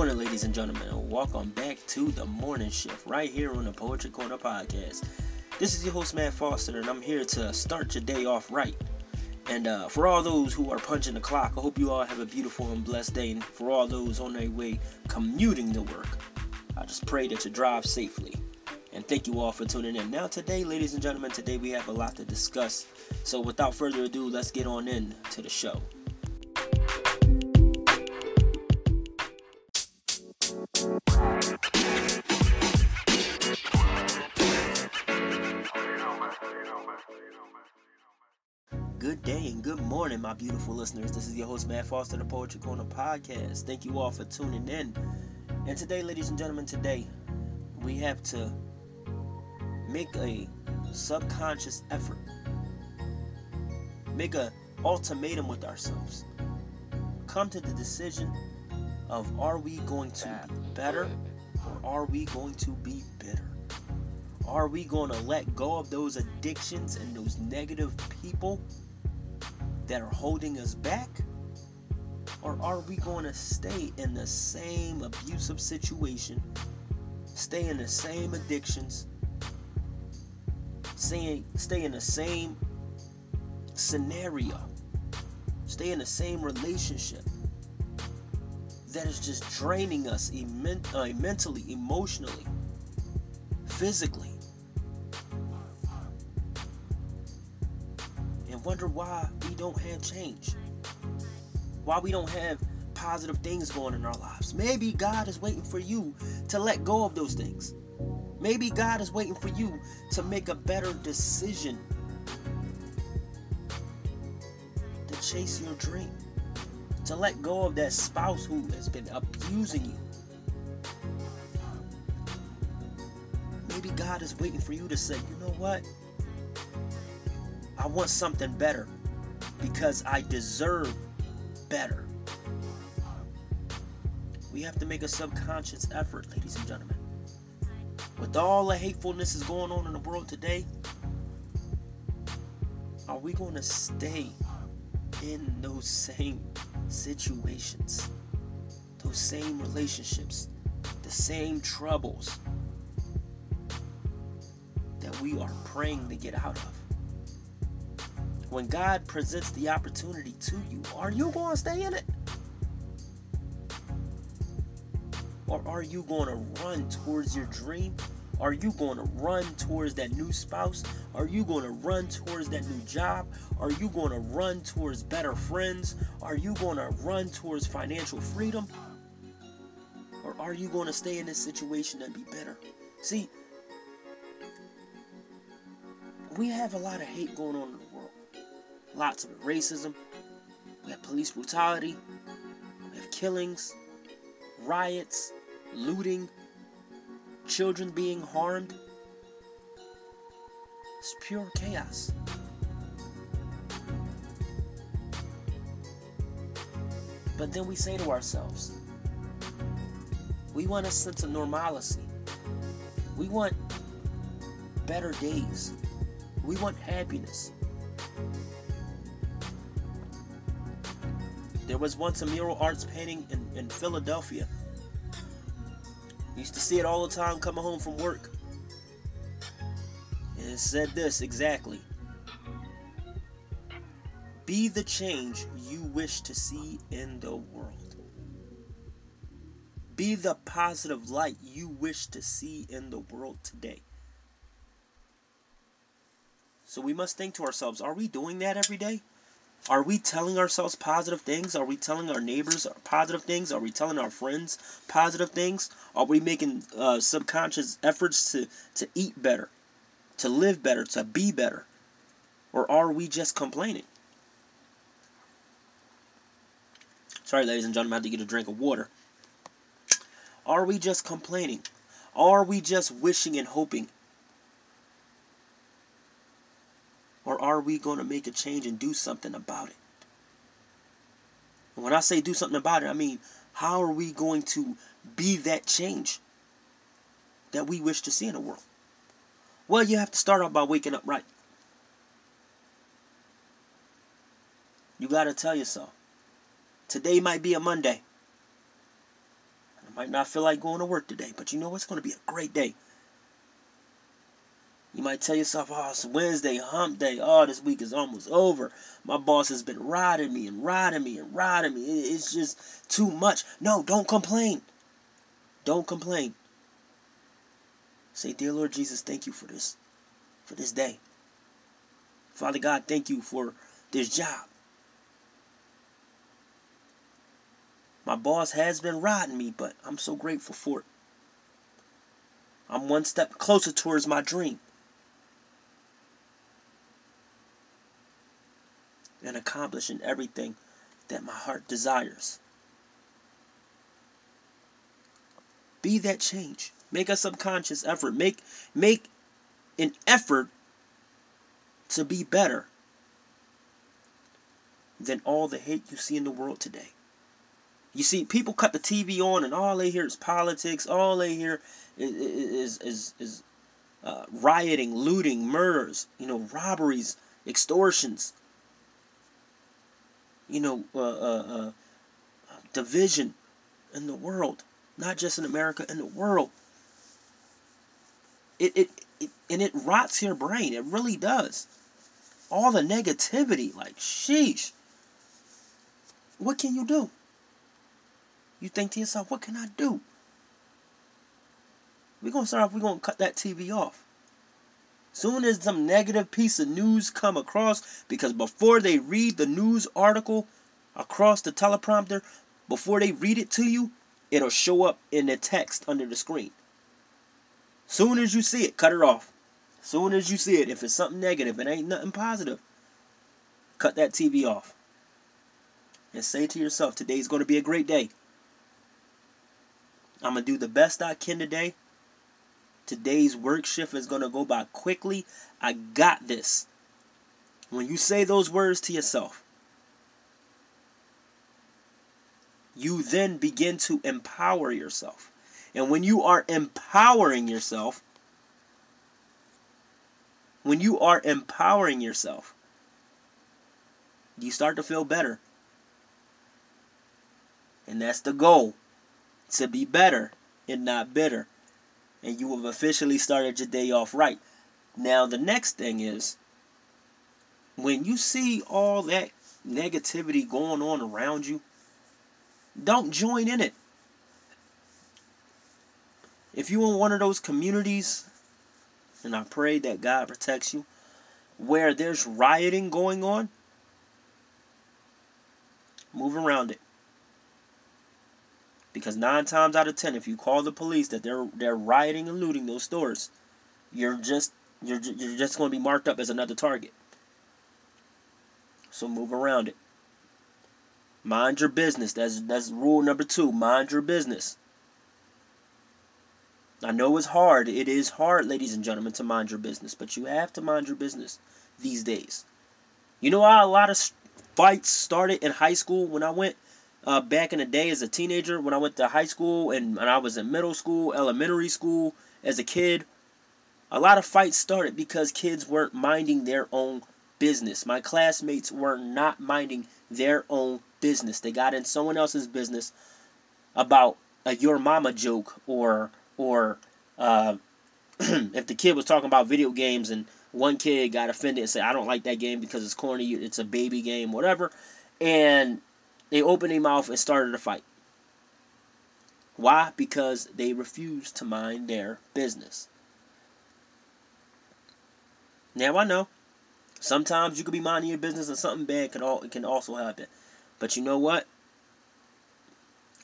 morning, ladies and gentlemen, and welcome back to the morning shift right here on the Poetry Corner podcast. This is your host, Matt Foster, and I'm here to start your day off right. And uh, for all those who are punching the clock, I hope you all have a beautiful and blessed day. And for all those on their way commuting to work, I just pray that you drive safely. And thank you all for tuning in. Now, today, ladies and gentlemen, today we have a lot to discuss. So, without further ado, let's get on in to the show. Good day and good morning, my beautiful listeners. This is your host, Matt Foster, the Poetry Corner podcast. Thank you all for tuning in. And today, ladies and gentlemen, today we have to make a subconscious effort, make a ultimatum with ourselves, come to the decision of are we going to be better or are we going to be bitter? Are we going to let go of those addictions and those negative people that are holding us back? Or are we going to stay in the same abusive situation, stay in the same addictions, stay, stay in the same scenario, stay in the same relationship that is just draining us emen- uh, mentally, emotionally, physically? Wonder why we don't have change. Why we don't have positive things going in our lives. Maybe God is waiting for you to let go of those things. Maybe God is waiting for you to make a better decision to chase your dream, to let go of that spouse who has been abusing you. Maybe God is waiting for you to say, you know what? I want something better because I deserve better. We have to make a subconscious effort, ladies and gentlemen. With all the hatefulness is going on in the world today, are we going to stay in those same situations, those same relationships, the same troubles that we are praying to get out of? When God presents the opportunity to you, are you going to stay in it? Or are you going to run towards your dream? Are you going to run towards that new spouse? Are you going to run towards that new job? Are you going to run towards better friends? Are you going to run towards financial freedom? Or are you going to stay in this situation and be bitter? See, we have a lot of hate going on in the world. Lots of racism. We have police brutality. We have killings, riots, looting, children being harmed. It's pure chaos. But then we say to ourselves, we want a sense of normalcy. We want better days. We want happiness. There was once a mural arts painting in, in Philadelphia. Used to see it all the time coming home from work. And it said this exactly Be the change you wish to see in the world. Be the positive light you wish to see in the world today. So we must think to ourselves are we doing that every day? Are we telling ourselves positive things? Are we telling our neighbors positive things? Are we telling our friends positive things? Are we making uh, subconscious efforts to, to eat better, to live better, to be better? Or are we just complaining? Sorry, ladies and gentlemen, I had to get a drink of water. Are we just complaining? Are we just wishing and hoping Or are we going to make a change and do something about it? And when I say do something about it, I mean, how are we going to be that change that we wish to see in the world? Well, you have to start off by waking up right. You got to tell yourself today might be a Monday. I might not feel like going to work today, but you know it's going to be a great day. You might tell yourself, oh, it's Wednesday, hump day. Oh, this week is almost over. My boss has been riding me and riding me and riding me. It's just too much. No, don't complain. Don't complain. Say, Dear Lord Jesus, thank you for this, for this day. Father God, thank you for this job. My boss has been riding me, but I'm so grateful for it. I'm one step closer towards my dream. And accomplishing everything that my heart desires. Be that change. Make a subconscious effort. Make make an effort to be better than all the hate you see in the world today. You see, people cut the TV on, and all they hear is politics. All they hear is is is, is uh, rioting, looting, murders. You know, robberies, extortions. You know, uh, uh, uh, division in the world, not just in America, in the world. It, it it and it rots your brain. It really does. All the negativity, like sheesh. What can you do? You think to yourself, what can I do? We're gonna start off, we're gonna cut that TV off. Soon as some negative piece of news come across, because before they read the news article across the teleprompter, before they read it to you, it'll show up in the text under the screen. Soon as you see it, cut it off. Soon as you see it, if it's something negative, it ain't nothing positive, cut that TV off. And say to yourself, today's going to be a great day. I'm going to do the best I can today. Today's work shift is going to go by quickly. I got this. When you say those words to yourself, you then begin to empower yourself. And when you are empowering yourself, when you are empowering yourself, you start to feel better. And that's the goal to be better and not bitter. And you have officially started your day off right. Now, the next thing is when you see all that negativity going on around you, don't join in it. If you're in one of those communities, and I pray that God protects you, where there's rioting going on, move around it. Because nine times out of ten, if you call the police that they're they're rioting and looting those stores, you're just you're you're just going to be marked up as another target. So move around it. Mind your business. That's that's rule number two. Mind your business. I know it's hard. It is hard, ladies and gentlemen, to mind your business, but you have to mind your business these days. You know how a lot of fights started in high school when I went uh, back in the day as a teenager, when I went to high school and, I was in middle school, elementary school, as a kid. A lot of fights started because kids weren't minding their own business. My classmates were not minding their own business. They got in someone else's business about a your mama joke or or uh, if the kid was talking about video games and one kid got offended and said, I don't like that game because it's corny, it's a baby game, whatever. And they opened their mouth and started a fight. Why? Because they refused to mind their business. Now I know. Sometimes you could be minding your business and something bad can all can also happen. But you know what?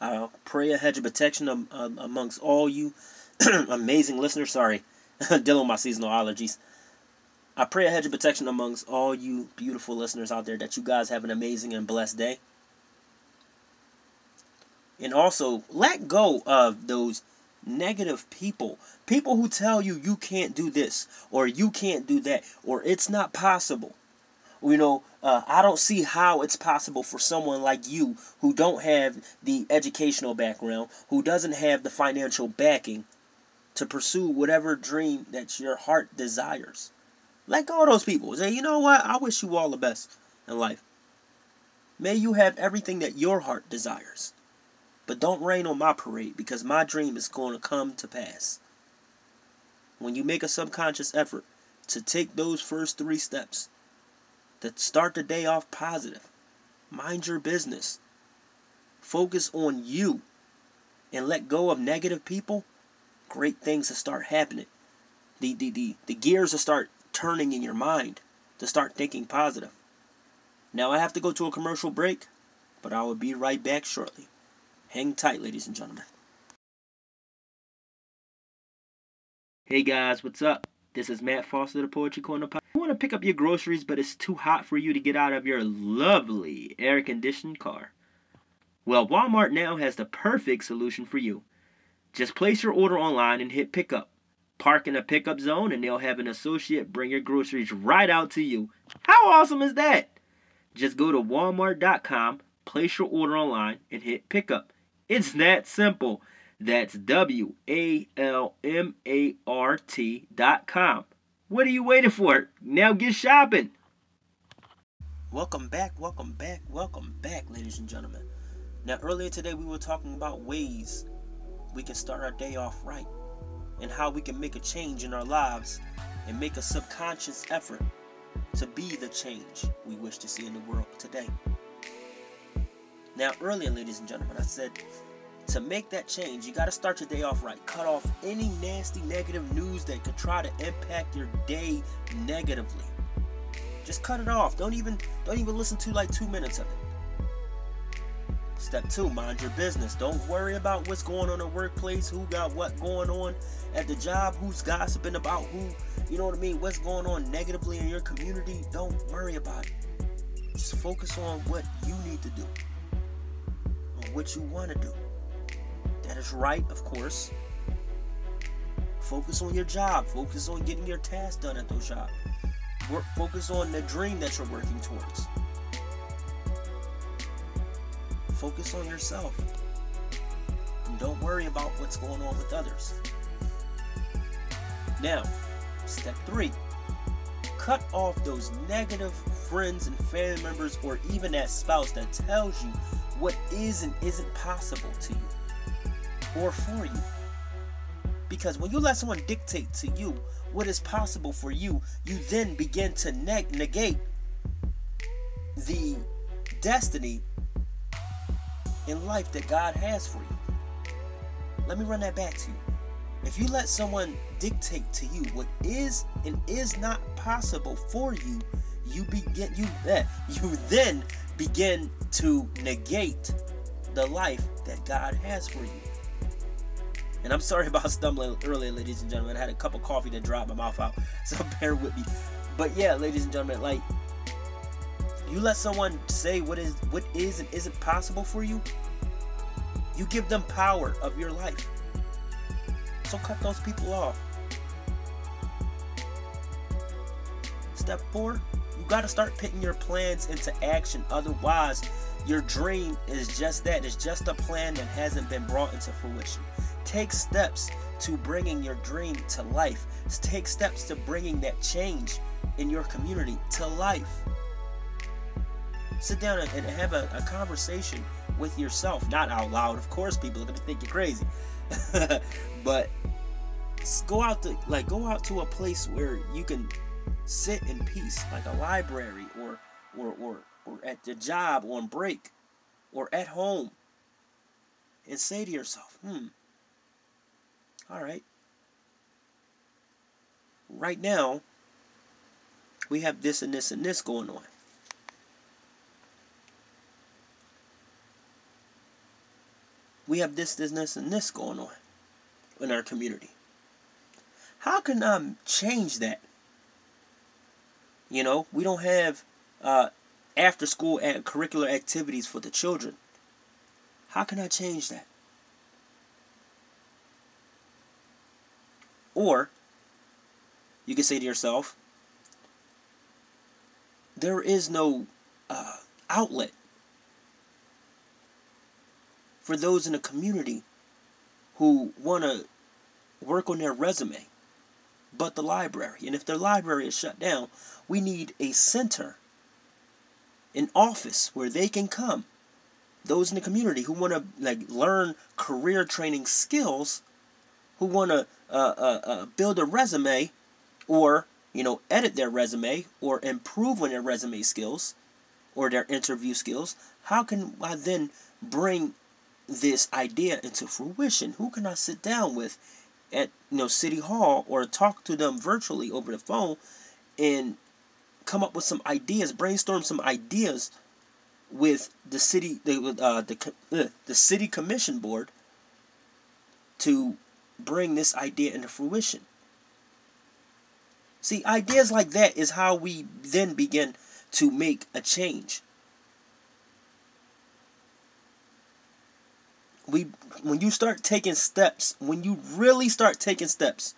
I pray a hedge of protection um, um, amongst all you amazing listeners. Sorry, dealing with my seasonal allergies. I pray a hedge of protection amongst all you beautiful listeners out there that you guys have an amazing and blessed day. And also, let go of those negative people. People who tell you you can't do this, or you can't do that, or it's not possible. You know, uh, I don't see how it's possible for someone like you who don't have the educational background, who doesn't have the financial backing to pursue whatever dream that your heart desires. Let go of those people. Say, you know what? I wish you all the best in life. May you have everything that your heart desires. But don't rain on my parade because my dream is going to come to pass. When you make a subconscious effort to take those first three steps, to start the day off positive, mind your business, focus on you, and let go of negative people, great things will start happening. The, the, the, the gears will start turning in your mind to start thinking positive. Now I have to go to a commercial break, but I will be right back shortly. Hang tight, ladies and gentlemen. Hey guys, what's up? This is Matt Foster, the Poetry Corner. Podcast. You want to pick up your groceries, but it's too hot for you to get out of your lovely air conditioned car? Well, Walmart now has the perfect solution for you. Just place your order online and hit pickup. Park in a pickup zone, and they'll have an associate bring your groceries right out to you. How awesome is that? Just go to walmart.com, place your order online, and hit pickup. It's that simple. That's W A L M A R T dot com. What are you waiting for? Now get shopping. Welcome back, welcome back, welcome back, ladies and gentlemen. Now, earlier today, we were talking about ways we can start our day off right and how we can make a change in our lives and make a subconscious effort to be the change we wish to see in the world today. Now, earlier, ladies and gentlemen, I said to make that change, you got to start your day off right. Cut off any nasty negative news that could try to impact your day negatively. Just cut it off. Don't even don't even listen to like 2 minutes of it. Step 2, mind your business. Don't worry about what's going on in the workplace, who got what going on at the job, who's gossiping about who, you know what I mean, what's going on negatively in your community. Don't worry about it. Just focus on what you need to do. What you want to do. That is right, of course. Focus on your job. Focus on getting your tasks done at those jobs. Work, focus on the dream that you're working towards. Focus on yourself. And don't worry about what's going on with others. Now, step three cut off those negative friends and family members or even that spouse that tells you what is and isn't possible to you or for you. Because when you let someone dictate to you what is possible for you, you then begin to neg- negate the destiny in life that God has for you. Let me run that back to you. If you let someone dictate to you what is and is not possible for you, you begin you eh, you then begin to negate the life that God has for you. And I'm sorry about stumbling earlier, ladies and gentlemen. I had a cup of coffee that dropped my mouth out, so bear with me. But yeah, ladies and gentlemen, like you let someone say what is what is and isn't possible for you, you give them power of your life. So cut those people off. Step four, you got to start putting your plans into action. Otherwise, your dream is just that. It's just a plan that hasn't been brought into fruition. Take steps to bringing your dream to life. Take steps to bringing that change in your community to life. Sit down and have a, a conversation with yourself, not out loud. Of course, people are gonna think you're crazy, but go out to like go out to a place where you can sit in peace, like a library or or or or at the job on break or at home, and say to yourself, "Hmm, all right. Right now, we have this and this and this going on." we have this, this, this, and this going on in our community. How can I change that? You know, we don't have uh, after school and curricular activities for the children. How can I change that? Or you can say to yourself, there is no uh, outlet for those in the community who want to work on their resume, but the library. And if their library is shut down, we need a center, an office where they can come. those in the community who want to like learn career training skills, who want to uh, uh, uh, build a resume, or you know edit their resume or improve on their resume skills, or their interview skills. How can I then bring this idea into fruition? Who can I sit down with at you know City Hall or talk to them virtually over the phone and come up with some ideas, brainstorm some ideas with the city the uh, the uh, the city commission board to bring this idea into fruition. See, ideas like that is how we then begin to make a change. We when you start taking steps, when you really start taking steps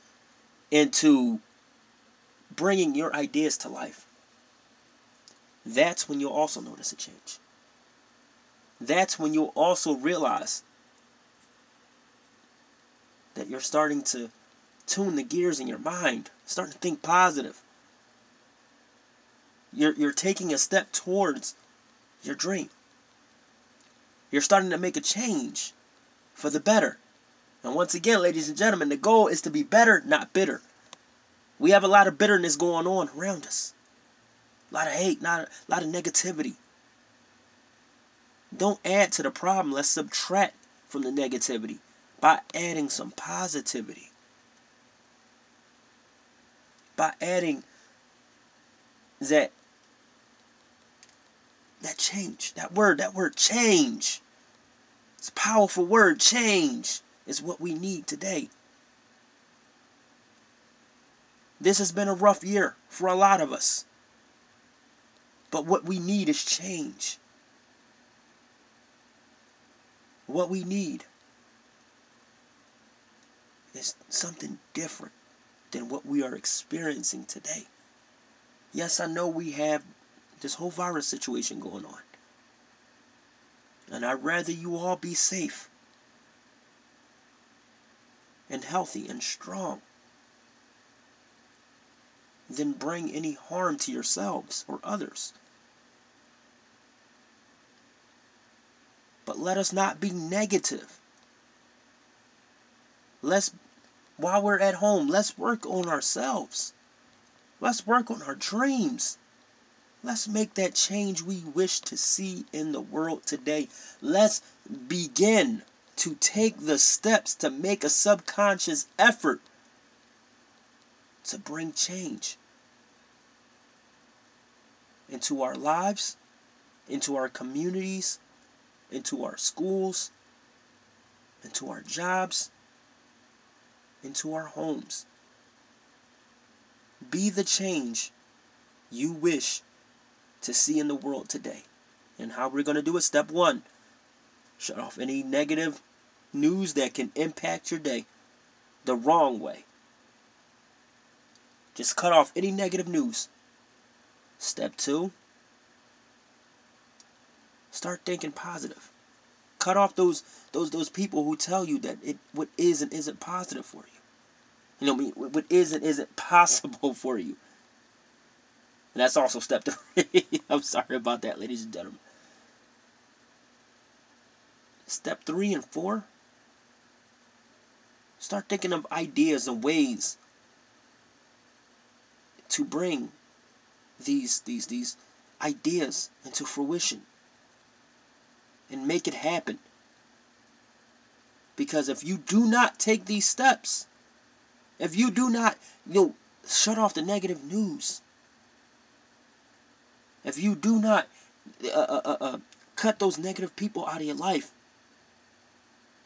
into bringing your ideas to life, that's when you'll also notice a change. That's when you'll also realize that you're starting to tune the gears in your mind, starting to think positive. You're, you're taking a step towards your dream. You're starting to make a change for the better. And once again, ladies and gentlemen, the goal is to be better, not bitter. We have a lot of bitterness going on around us. A lot of hate, not a lot of negativity. Don't add to the problem. Let's subtract from the negativity by adding some positivity. By adding that that change, that word, that word change. It's a powerful word, change is what we need today. This has been a rough year for a lot of us. But what we need is change. What we need is something different than what we are experiencing today. Yes, I know we have this whole virus situation going on. And I'd rather you all be safe and healthy and strong than bring any harm to yourselves or others. But let us not be negative. Let's, while we're at home, let's work on ourselves. Let's work on our dreams. Let's make that change we wish to see in the world today. Let's begin to take the steps to make a subconscious effort to bring change into our lives, into our communities, into our schools, into our jobs, into our homes. Be the change you wish to see in the world today. And how we're going to do it step one shut off any negative news that can impact your day the wrong way. Just cut off any negative news. Step two Start thinking positive. Cut off those those those people who tell you that it what is and isn't positive for you. You know, what is and isn't possible for you. And that's also step three. I'm sorry about that, ladies and gentlemen. Step three and four. Start thinking of ideas and ways to bring these these these ideas into fruition and make it happen. Because if you do not take these steps, if you do not, you know, shut off the negative news, if you do not uh, uh, uh, uh, cut those negative people out of your life,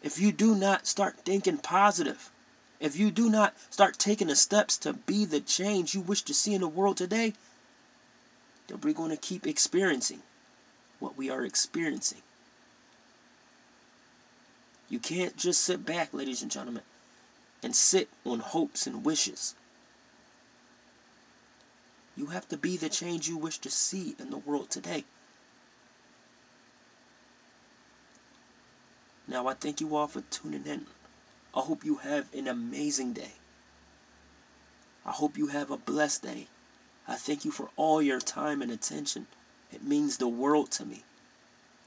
if you do not start thinking positive, if you do not start taking the steps to be the change you wish to see in the world today, then we're going to keep experiencing what we are experiencing. You can't just sit back, ladies and gentlemen, and sit on hopes and wishes. You have to be the change you wish to see in the world today. Now, I thank you all for tuning in. I hope you have an amazing day. I hope you have a blessed day. I thank you for all your time and attention. It means the world to me.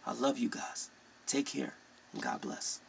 I love you guys. Take care and God bless.